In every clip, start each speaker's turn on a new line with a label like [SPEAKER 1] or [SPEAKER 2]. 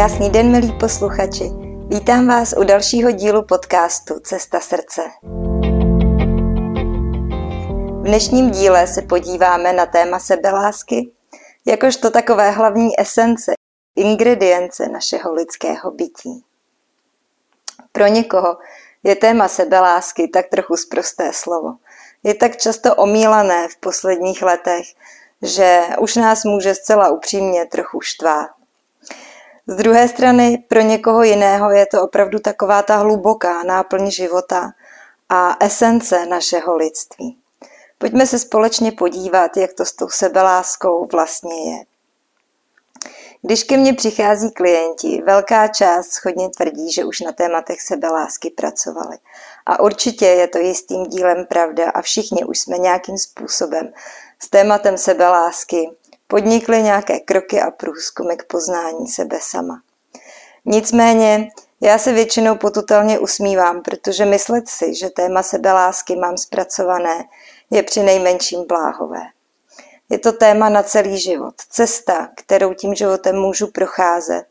[SPEAKER 1] Krásný den, milí posluchači. Vítám vás u dalšího dílu podcastu Cesta srdce. V dnešním díle se podíváme na téma sebelásky, jakožto takové hlavní esence, ingredience našeho lidského bytí. Pro někoho je téma sebelásky tak trochu zprosté slovo. Je tak často omílané v posledních letech, že už nás může zcela upřímně trochu štvát. Z druhé strany pro někoho jiného je to opravdu taková ta hluboká náplň života a esence našeho lidství. Pojďme se společně podívat, jak to s tou sebeláskou vlastně je. Když ke mně přichází klienti, velká část schodně tvrdí, že už na tématech sebelásky pracovali. A určitě je to jistým dílem pravda a všichni už jsme nějakým způsobem s tématem sebelásky podnikli nějaké kroky a průzkumy k poznání sebe sama. Nicméně já se většinou potutelně usmívám, protože myslet si, že téma sebelásky mám zpracované, je při nejmenším bláhové. Je to téma na celý život, cesta, kterou tím životem můžu procházet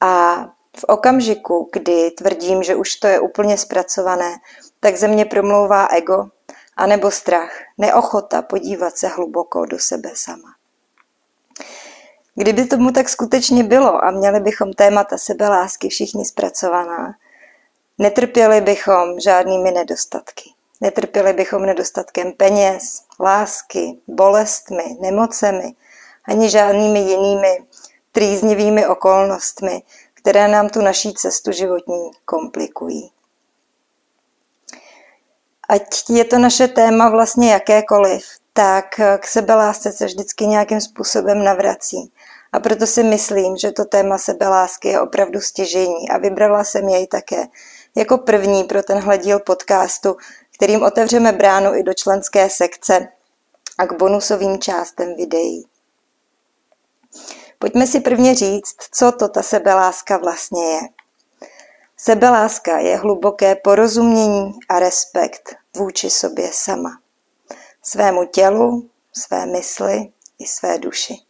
[SPEAKER 1] a v okamžiku, kdy tvrdím, že už to je úplně zpracované, tak ze mě promlouvá ego, anebo strach, neochota podívat se hluboko do sebe sama. Kdyby tomu tak skutečně bylo a měli bychom témata sebelásky všichni zpracovaná, netrpěli bychom žádnými nedostatky. Netrpěli bychom nedostatkem peněz, lásky, bolestmi, nemocemi, ani žádnými jinými trýznivými okolnostmi, které nám tu naší cestu životní komplikují. Ať je to naše téma vlastně jakékoliv, tak k sebelásce se vždycky nějakým způsobem navrací. A proto si myslím, že to téma sebelásky je opravdu stěžení a vybrala jsem jej také jako první pro tenhle díl podcastu, kterým otevřeme bránu i do členské sekce a k bonusovým částem videí. Pojďme si prvně říct, co to ta sebeláska vlastně je. Sebeláska je hluboké porozumění a respekt vůči sobě sama. Svému tělu, své mysli i své duši.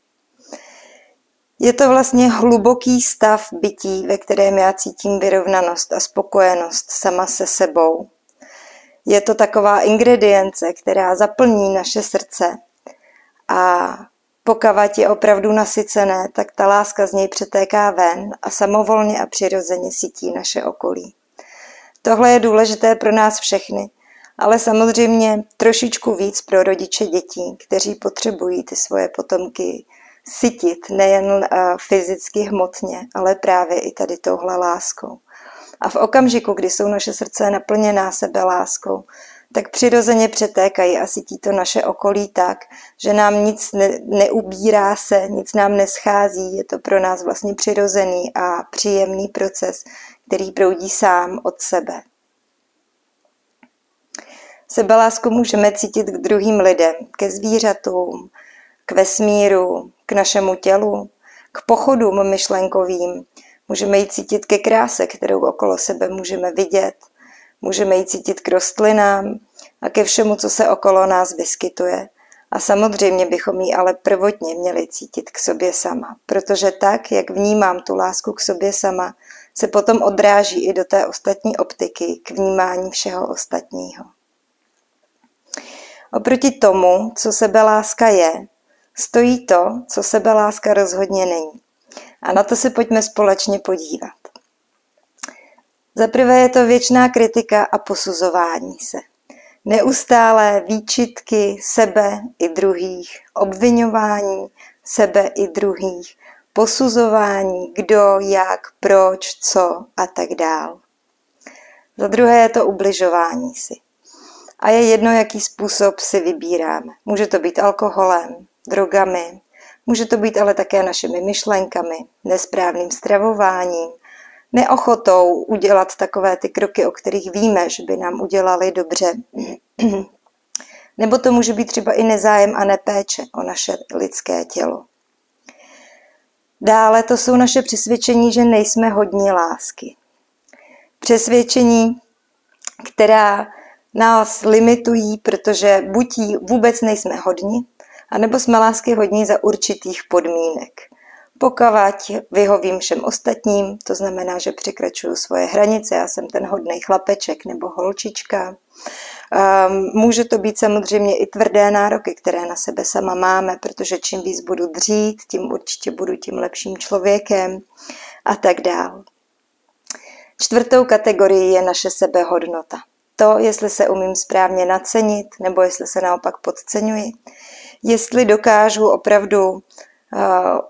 [SPEAKER 1] Je to vlastně hluboký stav bytí, ve kterém já cítím vyrovnanost a spokojenost sama se sebou. Je to taková ingredience, která zaplní naše srdce a pokud je opravdu nasycené, tak ta láska z něj přetéká ven a samovolně a přirozeně sytí naše okolí. Tohle je důležité pro nás všechny, ale samozřejmě trošičku víc pro rodiče dětí, kteří potřebují ty svoje potomky sytit nejen eh, fyzicky, hmotně, ale právě i tady touhle láskou. A v okamžiku, kdy jsou naše srdce naplněná sebe láskou, tak přirozeně přetékají a sytí to naše okolí tak, že nám nic ne, neubírá se, nic nám neschází, je to pro nás vlastně přirozený a příjemný proces, který proudí sám od sebe. Sebelásku můžeme cítit k druhým lidem, ke zvířatům, k vesmíru, k našemu tělu, k pochodům myšlenkovým. Můžeme ji cítit ke kráse, kterou okolo sebe můžeme vidět. Můžeme ji cítit k rostlinám a ke všemu, co se okolo nás vyskytuje. A samozřejmě bychom ji ale prvotně měli cítit k sobě sama, protože tak, jak vnímám tu lásku k sobě sama, se potom odráží i do té ostatní optiky k vnímání všeho ostatního. Oproti tomu, co sebeláska je, stojí to, co sebeláska rozhodně není. A na to se pojďme společně podívat. Za prvé je to věčná kritika a posuzování se. Neustálé výčitky sebe i druhých, obvinování sebe i druhých, posuzování, kdo, jak, proč, co a tak dál. Za druhé je to ubližování si. A je jedno, jaký způsob si vybíráme. Může to být alkoholem, drogami, může to být ale také našimi myšlenkami, nesprávným stravováním, neochotou udělat takové ty kroky, o kterých víme, že by nám udělali dobře. Nebo to může být třeba i nezájem a nepéče o naše lidské tělo. Dále to jsou naše přesvědčení, že nejsme hodní lásky. Přesvědčení, která nás limitují, protože buď vůbec nejsme hodni, anebo jsme lásky hodní za určitých podmínek. Pokavať vyhovím všem ostatním, to znamená, že překračuju svoje hranice, já jsem ten hodný chlapeček nebo holčička. Um, může to být samozřejmě i tvrdé nároky, které na sebe sama máme, protože čím víc budu dřít, tím určitě budu tím lepším člověkem a tak dál. Čtvrtou kategorii je naše sebehodnota. To, jestli se umím správně nacenit, nebo jestli se naopak podceňuji. Jestli dokážu opravdu uh,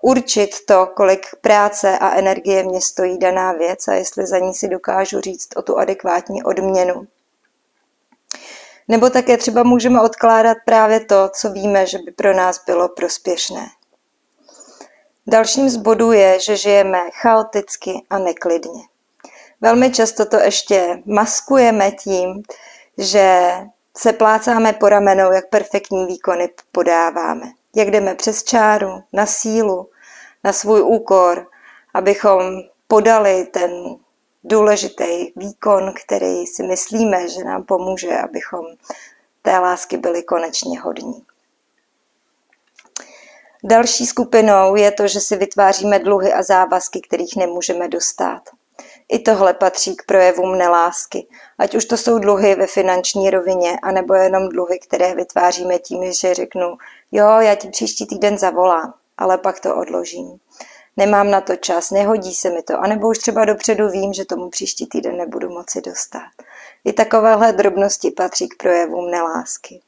[SPEAKER 1] určit to, kolik práce a energie mě stojí daná věc a jestli za ní si dokážu říct o tu adekvátní odměnu. Nebo také třeba můžeme odkládat právě to, co víme, že by pro nás bylo prospěšné. Dalším z bodů je, že žijeme chaoticky a neklidně. Velmi často to ještě maskujeme tím, že se plácáme po ramenou, jak perfektní výkony podáváme. Jak jdeme přes čáru, na sílu, na svůj úkor, abychom podali ten důležitý výkon, který si myslíme, že nám pomůže, abychom té lásky byli konečně hodní. Další skupinou je to, že si vytváříme dluhy a závazky, kterých nemůžeme dostat. I tohle patří k projevům nelásky. Ať už to jsou dluhy ve finanční rovině, anebo jenom dluhy, které vytváříme tím, že řeknu, jo, já ti příští týden zavolám, ale pak to odložím. Nemám na to čas, nehodí se mi to, anebo už třeba dopředu vím, že tomu příští týden nebudu moci dostat. I takovéhle drobnosti patří k projevům nelásky.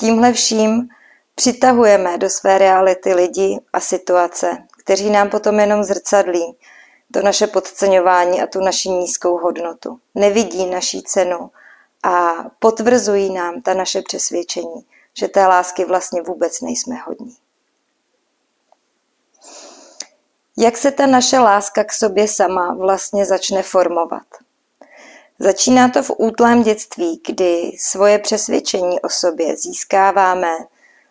[SPEAKER 1] Tímhle vším přitahujeme do své reality lidi a situace, kteří nám potom jenom zrcadlí to naše podceňování a tu naši nízkou hodnotu. Nevidí naší cenu a potvrzují nám ta naše přesvědčení, že té lásky vlastně vůbec nejsme hodní. Jak se ta naše láska k sobě sama vlastně začne formovat? Začíná to v útlém dětství, kdy svoje přesvědčení o sobě získáváme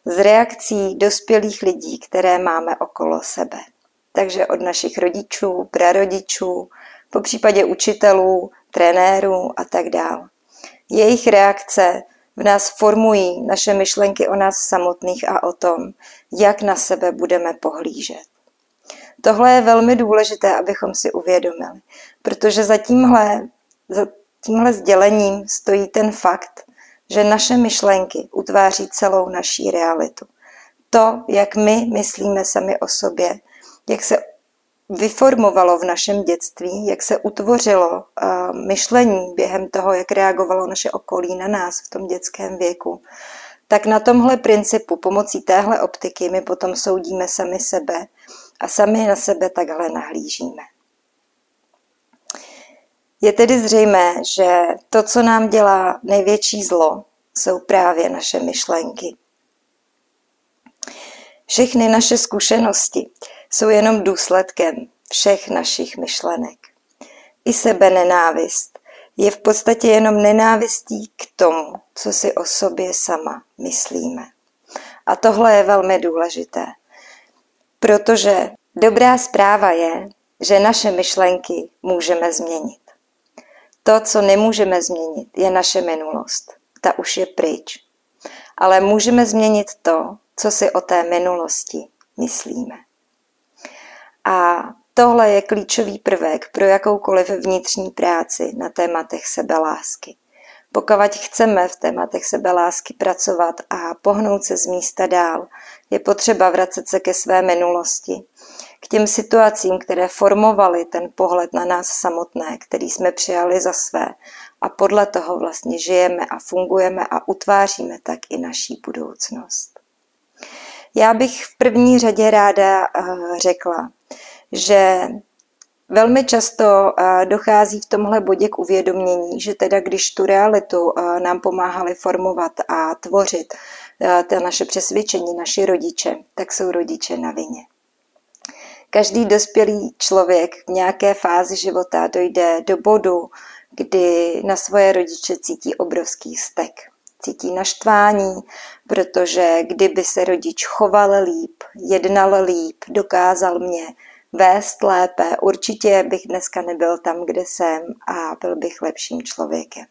[SPEAKER 1] z reakcí dospělých lidí, které máme okolo sebe takže od našich rodičů, prarodičů, po případě učitelů, trenérů a tak dále. Jejich reakce v nás formují naše myšlenky o nás samotných a o tom, jak na sebe budeme pohlížet. Tohle je velmi důležité, abychom si uvědomili, protože za tímhle, za tímhle sdělením stojí ten fakt, že naše myšlenky utváří celou naší realitu. To, jak my myslíme sami o sobě, jak se vyformovalo v našem dětství, jak se utvořilo myšlení během toho, jak reagovalo naše okolí na nás v tom dětském věku, tak na tomhle principu, pomocí téhle optiky, my potom soudíme sami sebe a sami na sebe takhle nahlížíme. Je tedy zřejmé, že to, co nám dělá největší zlo, jsou právě naše myšlenky. Všechny naše zkušenosti, jsou jenom důsledkem všech našich myšlenek. I sebe nenávist je v podstatě jenom nenávistí k tomu, co si o sobě sama myslíme. A tohle je velmi důležité, protože dobrá zpráva je, že naše myšlenky můžeme změnit. To, co nemůžeme změnit, je naše minulost. Ta už je pryč. Ale můžeme změnit to, co si o té minulosti myslíme. A tohle je klíčový prvek pro jakoukoliv vnitřní práci na tématech sebelásky. Pokud chceme v tématech sebelásky pracovat a pohnout se z místa dál, je potřeba vracet se ke své minulosti, k těm situacím, které formovaly ten pohled na nás samotné, který jsme přijali za své a podle toho vlastně žijeme a fungujeme a utváříme tak i naší budoucnost. Já bych v první řadě ráda eh, řekla, že velmi často eh, dochází v tomhle bodě k uvědomění, že teda když tu realitu eh, nám pomáhali formovat a tvořit ta naše přesvědčení, naši rodiče, tak jsou rodiče na vině. Každý dospělý člověk v nějaké fázi života dojde do bodu, kdy na svoje rodiče cítí obrovský stek cítí naštvání, protože kdyby se rodič choval líp, jednal líp, dokázal mě vést lépe, určitě bych dneska nebyl tam, kde jsem a byl bych lepším člověkem.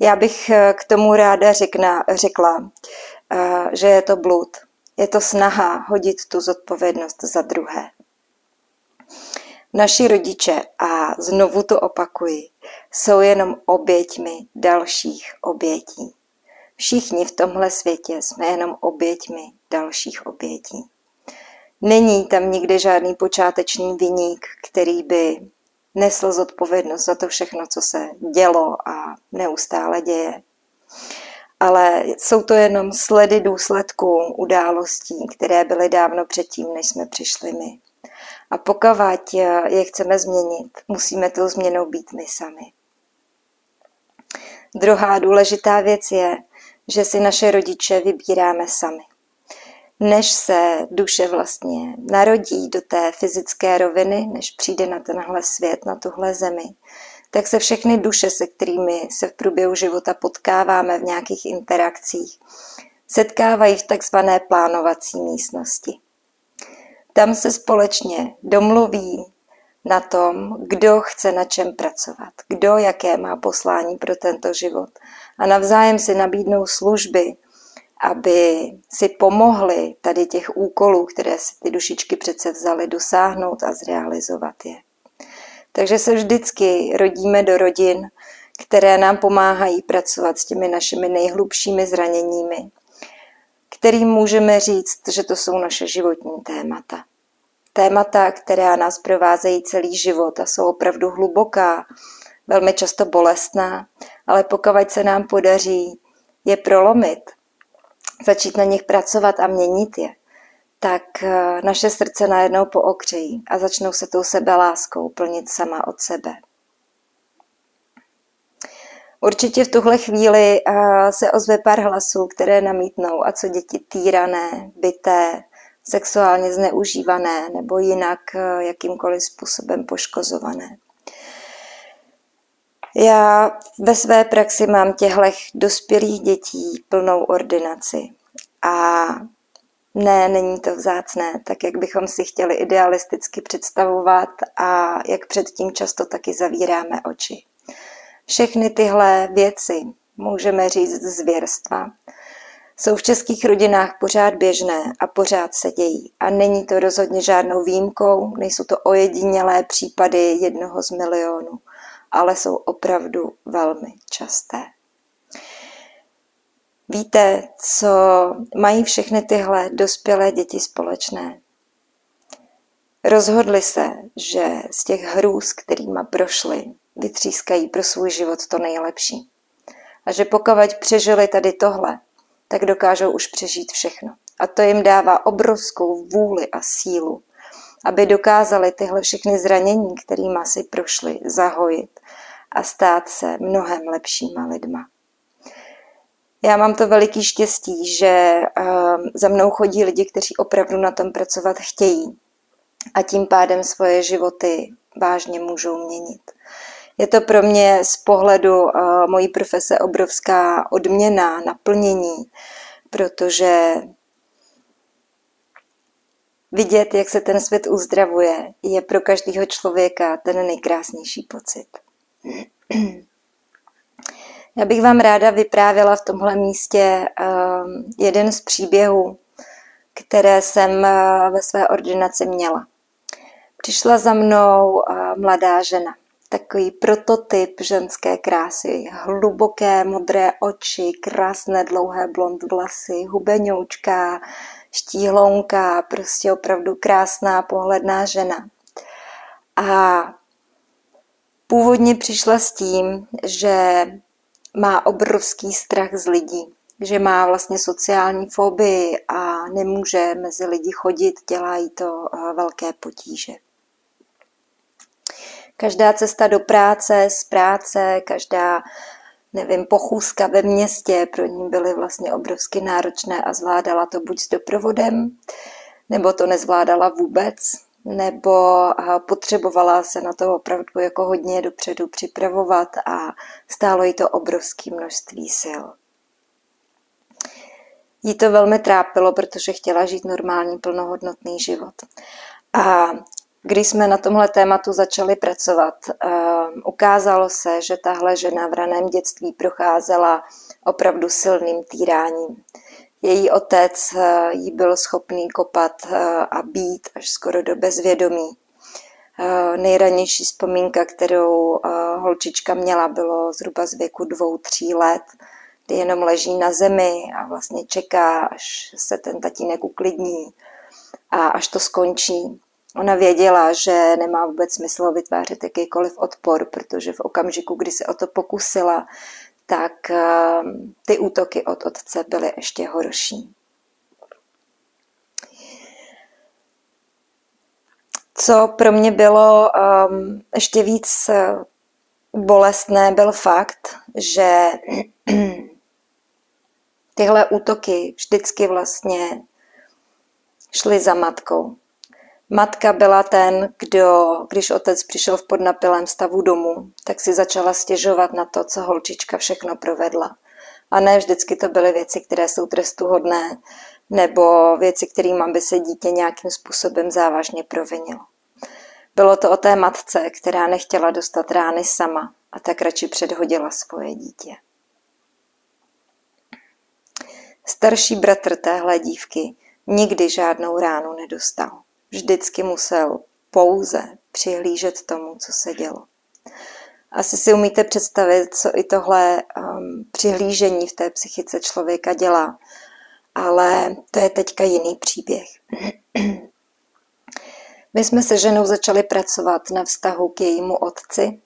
[SPEAKER 1] Já bych k tomu ráda řekna, řekla, že je to blud. Je to snaha hodit tu zodpovědnost za druhé. Naši rodiče, a znovu to opakuji, jsou jenom oběťmi dalších obětí. Všichni v tomhle světě jsme jenom oběťmi dalších obětí. Není tam nikde žádný počáteční viník, který by nesl zodpovědnost za to všechno, co se dělo a neustále děje. Ale jsou to jenom sledy důsledků událostí, které byly dávno předtím, než jsme přišli my. A pokud je chceme změnit, musíme tou změnou být my sami. Druhá důležitá věc je, že si naše rodiče vybíráme sami. Než se duše vlastně narodí do té fyzické roviny, než přijde na tenhle svět, na tuhle zemi, tak se všechny duše, se kterými se v průběhu života potkáváme v nějakých interakcích, setkávají v takzvané plánovací místnosti. Tam se společně domluví na tom, kdo chce na čem pracovat, kdo jaké má poslání pro tento život a navzájem si nabídnou služby, aby si pomohli tady těch úkolů, které si ty dušičky přece vzali, dosáhnout a zrealizovat je. Takže se vždycky rodíme do rodin, které nám pomáhají pracovat s těmi našimi nejhlubšími zraněními, kterým můžeme říct, že to jsou naše životní témata. Témata, která nás provázejí celý život a jsou opravdu hluboká, velmi často bolestná, ale pokud se nám podaří je prolomit, začít na nich pracovat a měnit je, tak eh, naše srdce najednou pookřejí a začnou se tou sebe láskou plnit sama od sebe. Určitě v tuhle chvíli eh, se ozve pár hlasů, které namítnou, a co děti týrané, byté, sexuálně zneužívané nebo jinak eh, jakýmkoliv způsobem poškozované. Já ve své praxi mám těchto dospělých dětí plnou ordinaci a ne, není to vzácné, tak jak bychom si chtěli idealisticky představovat a jak předtím často taky zavíráme oči. Všechny tyhle věci, můžeme říct zvěrstva, jsou v českých rodinách pořád běžné a pořád se dějí. A není to rozhodně žádnou výjimkou, nejsou to ojedinělé případy jednoho z milionů, ale jsou opravdu velmi časté. Víte, co mají všechny tyhle dospělé děti společné? Rozhodli se, že z těch hrůz, kterýma prošli, vytřískají pro svůj život to nejlepší. A že pokud přežili tady tohle, tak dokážou už přežít všechno. A to jim dává obrovskou vůli a sílu, aby dokázali tyhle všechny zranění, kterými si prošli, zahojit a stát se mnohem lepšíma lidma. Já mám to veliký štěstí, že ehm, za mnou chodí lidi, kteří opravdu na tom pracovat chtějí a tím pádem svoje životy vážně můžou měnit. Je to pro mě z pohledu uh, mojí profese obrovská odměna, naplnění, protože vidět, jak se ten svět uzdravuje, je pro každého člověka ten nejkrásnější pocit. Já bych vám ráda vyprávěla v tomhle místě uh, jeden z příběhů, které jsem uh, ve své ordinaci měla. Přišla za mnou mladá žena takový prototyp ženské krásy. Hluboké modré oči, krásné dlouhé blond vlasy, hubeňoučka, štíhlounka, prostě opravdu krásná pohledná žena. A původně přišla s tím, že má obrovský strach z lidí, že má vlastně sociální fobii a nemůže mezi lidi chodit, dělá jí to eh, velké potíže. Každá cesta do práce, z práce, každá nevím, pochůzka ve městě pro ní byly vlastně obrovsky náročné a zvládala to buď s doprovodem, nebo to nezvládala vůbec, nebo potřebovala se na to opravdu jako hodně dopředu připravovat a stálo jí to obrovské množství sil. Jí to velmi trápilo, protože chtěla žít normální, plnohodnotný život. A když jsme na tomhle tématu začali pracovat, ehm, ukázalo se, že tahle žena v raném dětství procházela opravdu silným týráním. Její otec eh, jí byl schopný kopat eh, a být až skoro do bezvědomí. Eh, nejranější vzpomínka, kterou holčička měla, bylo zhruba z věku dvou, tří let, kdy jenom leží na zemi a vlastně čeká, až se ten tatínek uklidní a až to skončí. Ona věděla, že nemá vůbec smysl vytvářet jakýkoliv odpor, protože v okamžiku, kdy se o to pokusila, tak ehm, ty útoky od otce byly ještě horší. Co pro mě bylo um, ještě víc eh, bolestné, byl fakt, že tyhle útoky vždycky vlastně šly za matkou. Matka byla ten, kdo, když otec přišel v podnapilém stavu domů, tak si začala stěžovat na to, co holčička všechno provedla. A ne vždycky to byly věci, které jsou trestuhodné, nebo věci, kterým by se dítě nějakým způsobem závažně provinilo. Bylo to o té matce, která nechtěla dostat rány sama a tak radši předhodila svoje dítě. Starší bratr téhle dívky nikdy žádnou ránu nedostal. Vždycky musel pouze přihlížet tomu, co se dělo. Asi si umíte představit, co i tohle um, přihlížení v té psychice člověka dělá. Ale to je teďka jiný příběh. My jsme se ženou začali pracovat na vztahu k jejímu otci.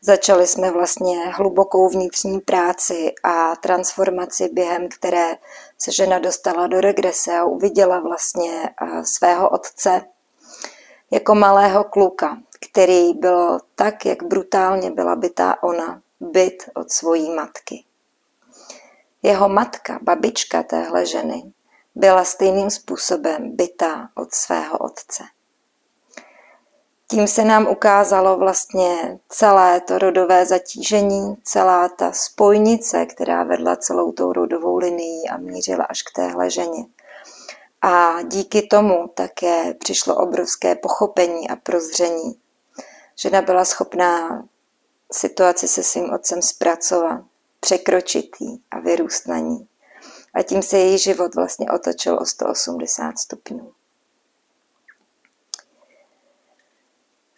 [SPEAKER 1] Začali jsme vlastně hlubokou vnitřní práci a transformaci, během které se žena dostala do regrese a uviděla vlastně uh, svého otce jako malého kluka, který byl tak, jak brutálně byla bytá ona, byt od svojí matky. Jeho matka, babička téhle ženy, byla stejným způsobem bytá od svého otce. Tím se nám ukázalo vlastně celé to rodové zatížení, celá ta spojnice, která vedla celou tou rodovou linií a mířila až k téhle ženě. A díky tomu také přišlo obrovské pochopení a prozření. Žena byla schopná situaci se svým otcem zpracovat, překročit jí a vyrůst na ní. A tím se její život vlastně otočil o 180 stupňů.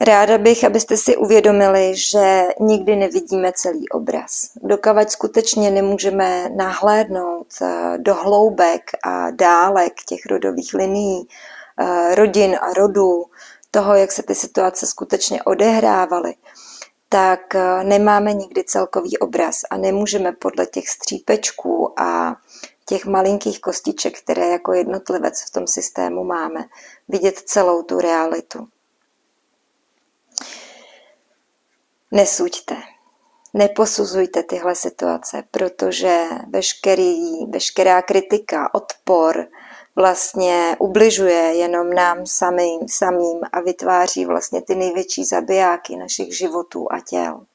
[SPEAKER 1] Ráda bych, abyste si uvědomili, že nikdy nevidíme celý obraz. Dokavať skutečně nemůžeme nahlédnout eh, do hloubek a dálek těch rodových linií, eh, rodin a rodů, toho, jak se ty situace skutečně odehrávaly, tak eh, nemáme nikdy celkový obraz a nemůžeme podle těch střípečků a těch malinkých kostiček, které jako jednotlivec v tom systému máme, vidět celou tu realitu. Nesuďte. Neposuzujte tyhle situace, protože veškerý, veškerá kritika, odpor vlastně ubližuje jenom nám samým, samým a vytváří vlastně ty největší zabijáky našich životů a těl.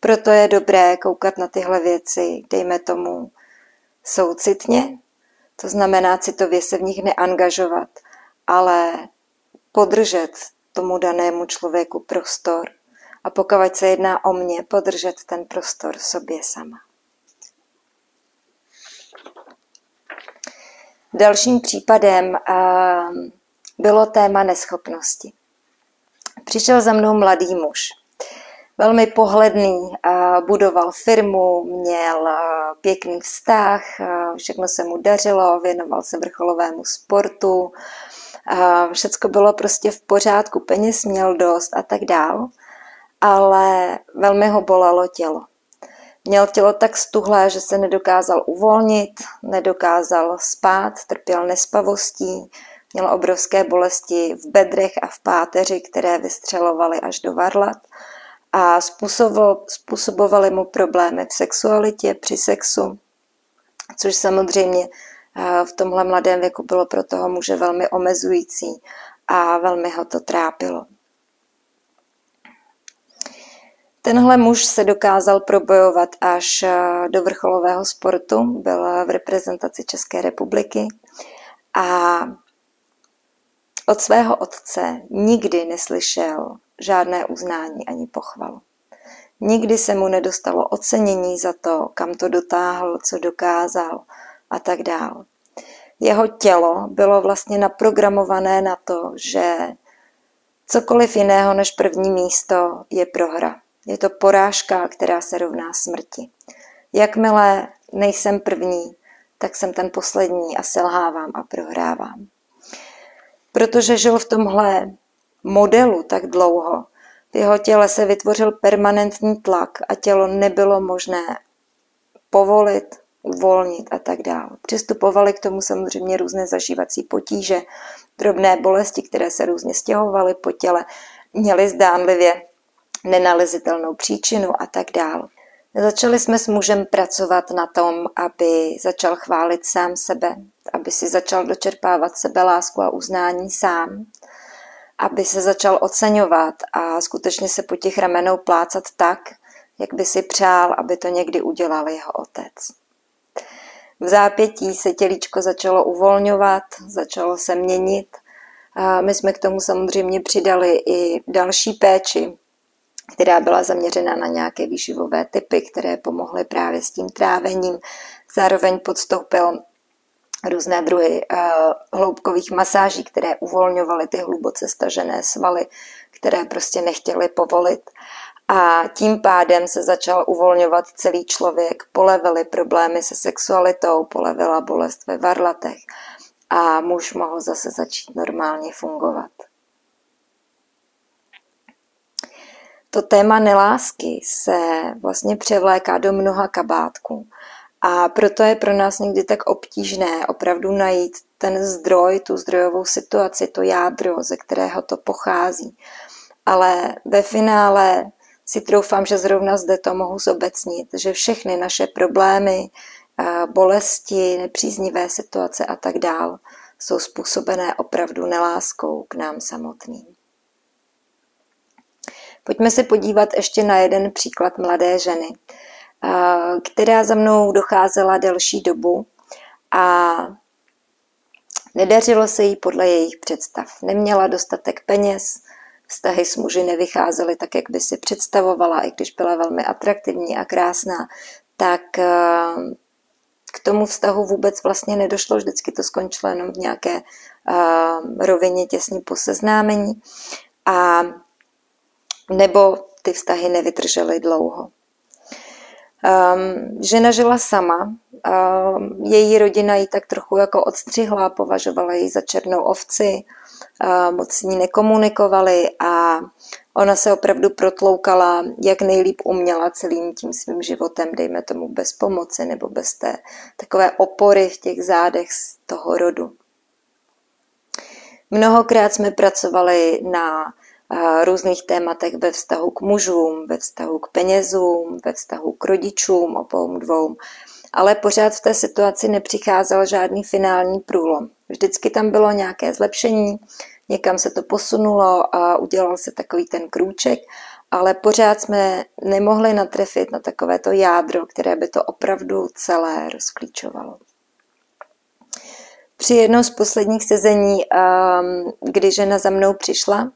[SPEAKER 1] Proto je dobré koukat na tyhle věci, dejme tomu, soucitně, to znamená citově se v nich neangažovat, ale podržet tomu danému člověku prostor a pokud se jedná o mě, podržet ten prostor sobě sama. Dalším případem ehm, bylo téma neschopnosti. Přišel za mnou mladý muž, velmi pohledný, budoval firmu, měl pěkný vztah, všechno se mu dařilo, věnoval se vrcholovému sportu, všecko bylo prostě v pořádku, peněz měl dost a tak dál ale velmi ho bolelo tělo. Měl tělo tak stuhlé, že se nedokázal uvolnit, nedokázal spát, trpěl nespavostí, měl obrovské bolesti v bedrech a v páteři, které vystřelovaly až do varlat a způsobovaly mu problémy v sexualitě, při sexu, což samozřejmě eh, v tomhle mladém věku bylo pro toho muže velmi omezující a velmi ho to trápilo. Tenhle muž se dokázal probojovat až eh, do vrcholového sportu, byl v reprezentaci České republiky a od svého otce nikdy neslyšel žádné uznání ani pochvalu. Nikdy se mu nedostalo ocenění za to, kam to dotáhl, co dokázal a tak dál. Jeho tělo bylo vlastně naprogramované na to, že cokoliv jiného než první místo je prohra. Je to porážka, která se rovná smrti. Jakmile nejsem první, tak jsem ten poslední a selhávám a prohrávám. Protože žil v tomhle modelu tak dlouho, v jeho těle se vytvořil permanentní tlak a tělo nebylo možné povolit, uvolnit a tak dále. Přistupovali k tomu samozřejmě různé zažívací potíže, drobné bolesti, které se různě stěhovaly po těle, měly zdánlivě nenalezitelnou příčinu a tak dále. Začali jsme s mužem pracovat na tom, aby začal chválit sám sebe, aby si začal dočerpávat sebe lásku a uznání sám, aby se začal oceňovat a skutečně se po těch ramenou plácat tak, jak by si přál, aby to někdy udělal jeho otec. V zápětí se tělíčko začalo uvolňovat, začalo se měnit. A my jsme k tomu samozřejmě přidali i další péči, která byla zaměřena na nějaké výživové typy, které pomohly právě s tím trávením. Zároveň podstoupil různé druhy uh, hloubkových masáží, které uvolňovaly ty hluboce stažené svaly, které prostě nechtěli povolit. A tím pádem se začal uvolňovat celý člověk, polevily problémy se sexualitou, polevila bolest ve varlatech a muž mohl zase začít normálně fungovat. To téma nelásky se vlastně převléká do mnoha kabátků. A proto je pro nás někdy tak obtížné opravdu najít ten zdroj, tu zdrojovou situaci, to jádro, ze kterého to pochází. Ale ve finále si troufám, že zrovna zde to mohu zobecnit, že všechny naše problémy, bolesti, nepříznivé situace a tak dál jsou způsobené opravdu neláskou k nám samotným. Pojďme se podívat ještě na jeden příklad mladé ženy, která za mnou docházela delší dobu a nedařilo se jí podle jejich představ. Neměla dostatek peněz, vztahy s muži nevycházely tak, jak by si představovala, i když byla velmi atraktivní a krásná, tak k tomu vztahu vůbec vlastně nedošlo, vždycky to skončilo jenom v nějaké rovině těsně po seznámení. A nebo ty vztahy nevydržely dlouho. Um, žena žila sama, um, její rodina ji tak trochu jako odstřihla, považovala ji za černou ovci, uh, moc s ní nekomunikovali a ona se opravdu protloukala, jak nejlíp uměla celým tím svým životem, dejme tomu bez pomoci nebo bez té takové opory v těch zádech z toho rodu. Mnohokrát jsme pracovali na různých tématech ve vztahu k mužům, ve vztahu k penězům, ve vztahu k rodičům, obou dvou. Ale pořád v té situaci nepřicházel žádný finální průlom. Vždycky tam bylo nějaké zlepšení, někam se to posunulo a udělal se takový ten krůček, ale pořád jsme nemohli natrefit na takovéto jádro, které by to opravdu celé rozklíčovalo. Při jednom z posledních sezení, ehm, kdy žena za mnou přišla,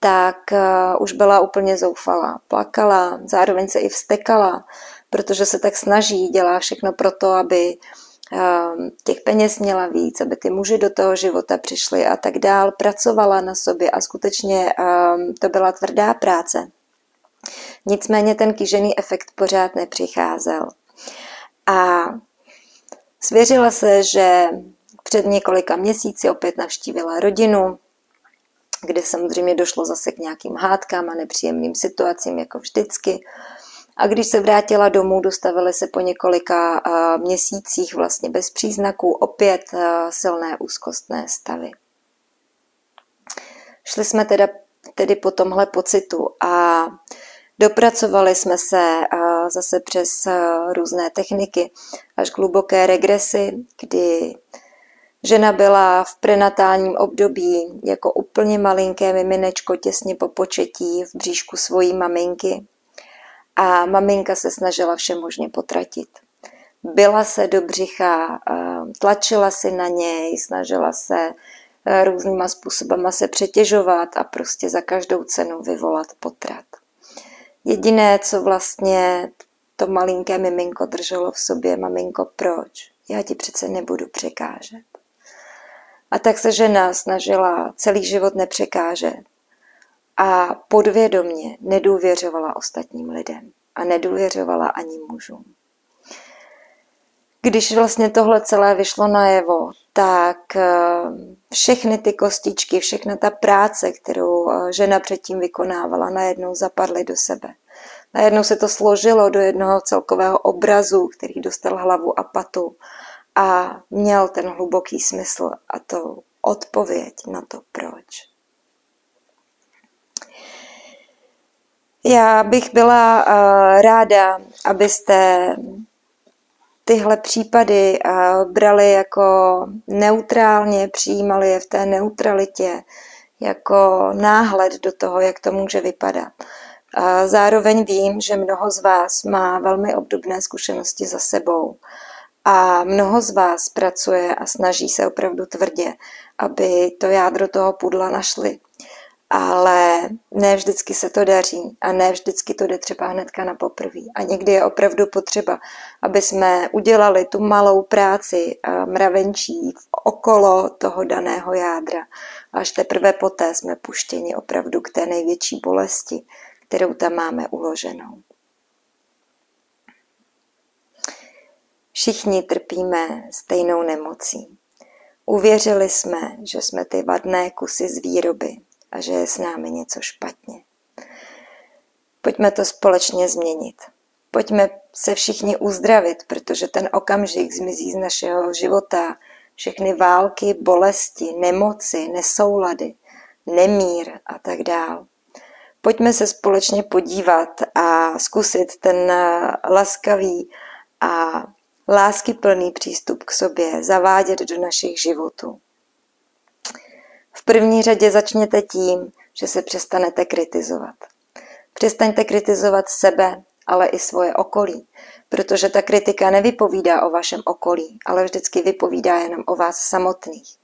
[SPEAKER 1] tak eh, už byla úplně zoufalá. Plakala, zároveň se i vstekala, protože se tak snaží, dělá všechno pro to, aby ehm, těch peněz měla víc, aby ty muži do toho života přišli a tak dál. Pracovala na sobě a skutečně ehm, to byla tvrdá práce. Nicméně ten kýžený efekt pořád nepřicházel. A svěřila se, že před několika měsíci opět navštívila rodinu, kde samozřejmě došlo zase k nějakým hádkám a nepříjemným situacím, jako vždycky. A když se vrátila domů, dostavily se po několika měsících vlastně bez příznaků opět silné úzkostné stavy. Šli jsme teda, tedy po tomhle pocitu a dopracovali jsme se zase přes různé techniky až k hluboké regresy, kdy Žena byla v prenatálním období jako úplně malinké miminečko těsně po početí v bříšku svojí maminky a maminka se snažila vše možně potratit. Byla se do břicha, tlačila si na něj, snažila se různýma způsobama se přetěžovat a prostě za každou cenu vyvolat potrat. Jediné, co vlastně to malinké miminko drželo v sobě, maminko, proč? Já ti přece nebudu překážet. A tak se žena snažila celý život nepřekážet a podvědomně nedůvěřovala ostatním lidem a nedůvěřovala ani mužům. Když vlastně tohle celé vyšlo najevo, tak eh, všechny ty kostičky, všechna ta práce, kterou eh, žena předtím vykonávala, najednou zapadly do sebe. Najednou se to složilo do jednoho celkového obrazu, který dostal hlavu a patu a měl ten hluboký smysl a to odpověď na to proč. Já bych byla uh, ráda, abyste tyhle případy uh, brali jako neutrálně, přijímali je v té neutralitě, jako náhled do toho, jak to může vypadat. A zároveň vím, že mnoho z vás má velmi obdobné zkušenosti za sebou a mnoho z vás pracuje a snaží se opravdu tvrdě, aby to jádro toho pudla našli ale ne vždycky se to daří a ne vždycky to jde třeba hnedka na poprví. A někdy je opravdu potřeba, aby jsme udělali tu malou práci mravenčí okolo toho daného jádra. Až teprve poté jsme puštěni opravdu k té největší bolesti, kterou tam máme uloženou. Všichni trpíme stejnou nemocí. Uvěřili jsme, že jsme ty vadné kusy z výroby, a že je s námi něco špatně. Pojďme to společně změnit. Pojďme se všichni uzdravit, protože ten okamžik zmizí z našeho života. Všechny války, bolesti, nemoci, nesoulady, nemír a tak dál. Pojďme se společně podívat a zkusit ten laskavý a láskyplný přístup k sobě zavádět do našich životů. V první řadě začněte tím, že se přestanete kritizovat. Přestaňte kritizovat sebe, ale i svoje okolí, protože ta kritika nevypovídá o vašem okolí, ale vždycky vypovídá jenom o vás samotných.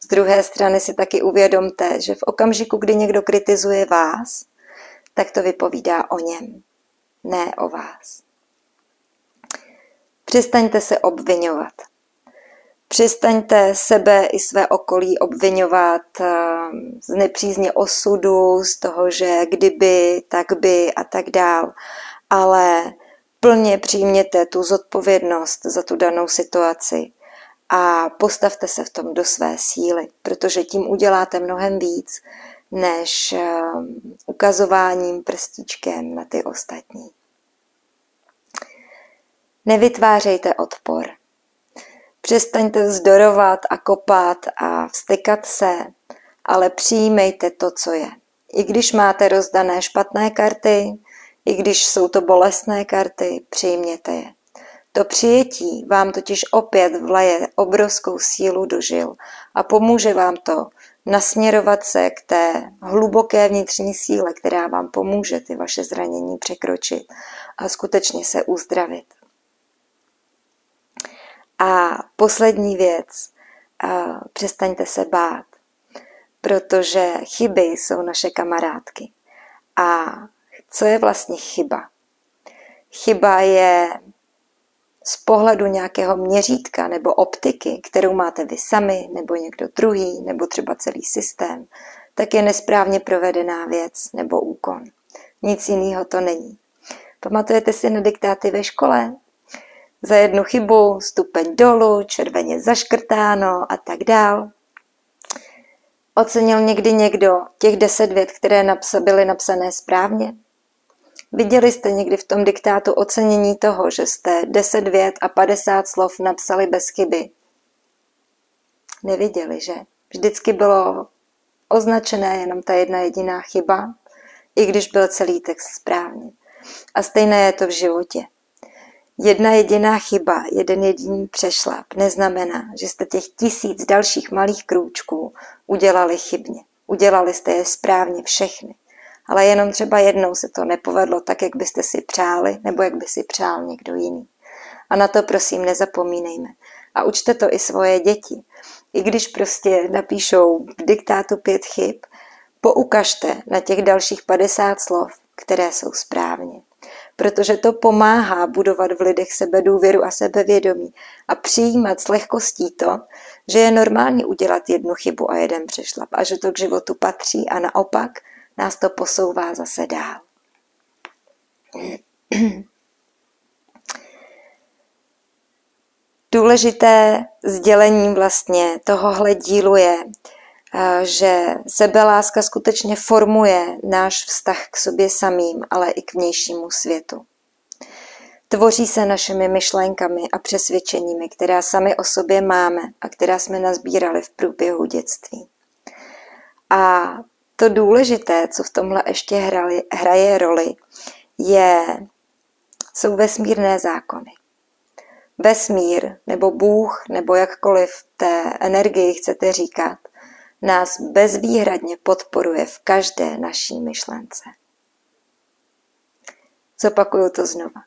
[SPEAKER 1] Z druhé strany si taky uvědomte, že v okamžiku, kdy někdo kritizuje vás, tak to vypovídá o něm, ne o vás. Přestaňte se obvinovat. Přestaňte sebe i své okolí obvinovat eh, z nepřízně osudu, z toho, že kdyby, tak by a tak dál. Ale plně přijměte tu zodpovědnost za tu danou situaci a postavte se v tom do své síly, protože tím uděláte mnohem víc, než eh, ukazováním prstíčkem na ty ostatní. Nevytvářejte odpor. Přestaňte vzdorovat a kopat a vstykat se, ale přijímejte to, co je. I když máte rozdané špatné karty, i když jsou to bolestné karty, přijměte je. To přijetí vám totiž opět vleje obrovskou sílu do žil a pomůže vám to nasměrovat se k té hluboké vnitřní síle, která vám pomůže ty vaše zranění překročit a skutečně se uzdravit. Poslední věc, přestaňte se bát, protože chyby jsou naše kamarádky. A co je vlastně chyba? Chyba je z pohledu nějakého měřítka nebo optiky, kterou máte vy sami, nebo někdo druhý, nebo třeba celý systém, tak je nesprávně provedená věc nebo úkon. Nic jiného to není. Pamatujete si na diktáty ve škole? Za jednu chybu stupeň dolů, červeně zaškrtáno a tak dál. Ocenil někdy někdo těch deset vět, které byly napsané správně? Viděli jste někdy v tom diktátu ocenění toho, že jste deset vět a padesát slov napsali bez chyby? Neviděli, že? Vždycky bylo označené jenom ta jedna jediná chyba, i když byl celý text správně. A stejné je to v životě. Jedna jediná chyba, jeden jediný přešlap neznamená, že jste těch tisíc dalších malých krůčků udělali chybně. Udělali jste je správně všechny. Ale jenom třeba jednou se to nepovedlo tak, jak byste si přáli, nebo jak by si přál někdo jiný. A na to prosím nezapomínejme. A učte to i svoje děti. I když prostě napíšou v diktátu pět chyb, poukažte na těch dalších 50 slov, které jsou správně. Protože to pomáhá budovat v lidech sebedůvěru a sebevědomí a přijímat s lehkostí to, že je normální udělat jednu chybu a jeden přešlap a že to k životu patří a naopak nás to posouvá zase dál. Důležité sdělení vlastně tohohle dílu je, že sebeláska skutečně formuje náš vztah k sobě samým, ale i k vnějšímu světu. Tvoří se našimi myšlenkami a přesvědčeními, která sami o sobě máme a která jsme nazbírali v průběhu dětství. A to důležité, co v tomhle ještě hrali, hraje roli, je, jsou vesmírné zákony. Vesmír nebo Bůh nebo jakkoliv té energii chcete říkat, nás bezvýhradně podporuje v každé naší myšlence. Zopakuju to znova.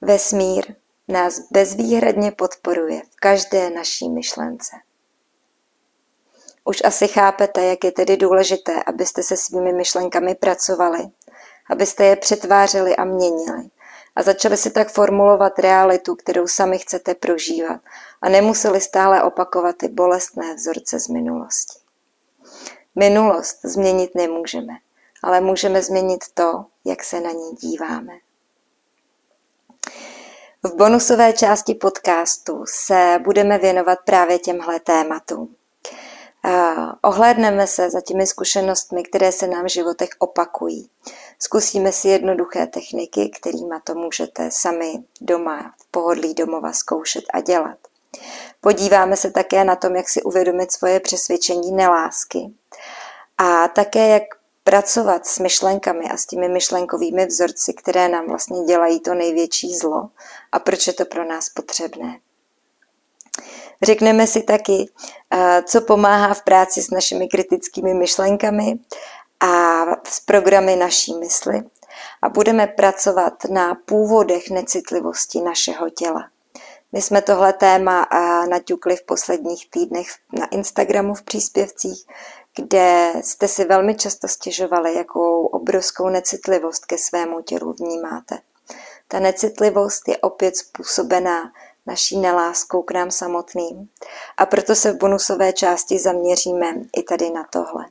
[SPEAKER 1] Vesmír nás bezvýhradně podporuje v každé naší myšlence. Už asi chápete, jak je tedy důležité, abyste se svými myšlenkami pracovali, abyste je přetvářeli a měnili a začali si tak formulovat realitu, kterou sami chcete prožívat a nemuseli stále opakovat ty bolestné vzorce z minulosti. Minulost změnit nemůžeme, ale můžeme změnit to, jak se na ní díváme. V bonusové části podcastu se budeme věnovat právě těmhle tématům. Ohlédneme se za těmi zkušenostmi, které se nám v životech opakují. Zkusíme si jednoduché techniky, kterými to můžete sami doma, v pohodlí domova zkoušet a dělat. Podíváme se také na tom, jak si uvědomit svoje přesvědčení nelásky a také jak pracovat s myšlenkami a s těmi myšlenkovými vzorci, které nám vlastně dělají to největší zlo a proč je to pro nás potřebné. Řekneme si taky, eh, co pomáhá v práci s našimi kritickými myšlenkami a s programy naší mysli a budeme pracovat na původech necitlivosti našeho těla. My jsme tohle téma eh, naťukli v posledních týdnech na Instagramu v příspěvcích, kde jste si velmi často stěžovali, jakou obrovskou necitlivost ke svému tělu vnímáte. Ta necitlivost je opět způsobená naší neláskou k nám samotným. A proto se v bonusové části zaměříme i tady na tohle.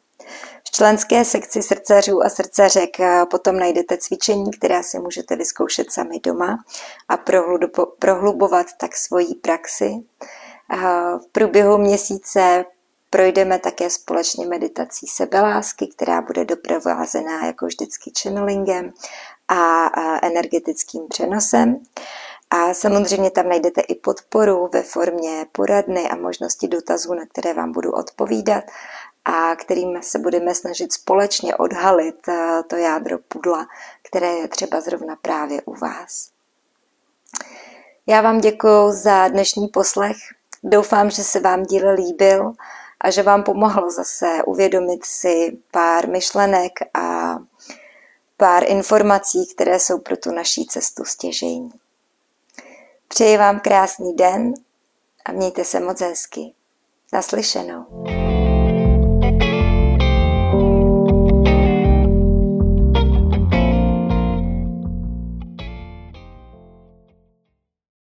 [SPEAKER 1] V členské sekci srdcařů a srdcařek potom najdete cvičení, která si můžete vyzkoušet sami doma a prohlubovat tak svoji praxi. V průběhu měsíce projdeme také společně meditací sebelásky, která bude doprovázená jako vždycky channelingem a energetickým přenosem. A samozřejmě tam najdete i podporu ve formě poradny a možnosti dotazů, na které vám budu odpovídat a kterým se budeme snažit společně odhalit eh, to jádro pudla, které je třeba zrovna právě u vás. Já vám děkuji za dnešní poslech. Doufám, že se vám díl líbil a že vám pomohlo zase uvědomit si pár myšlenek a pár informací, které jsou pro tu naší cestu stěžejní. Přeji vám krásný den a mějte se moc hezky. Naslyšenou.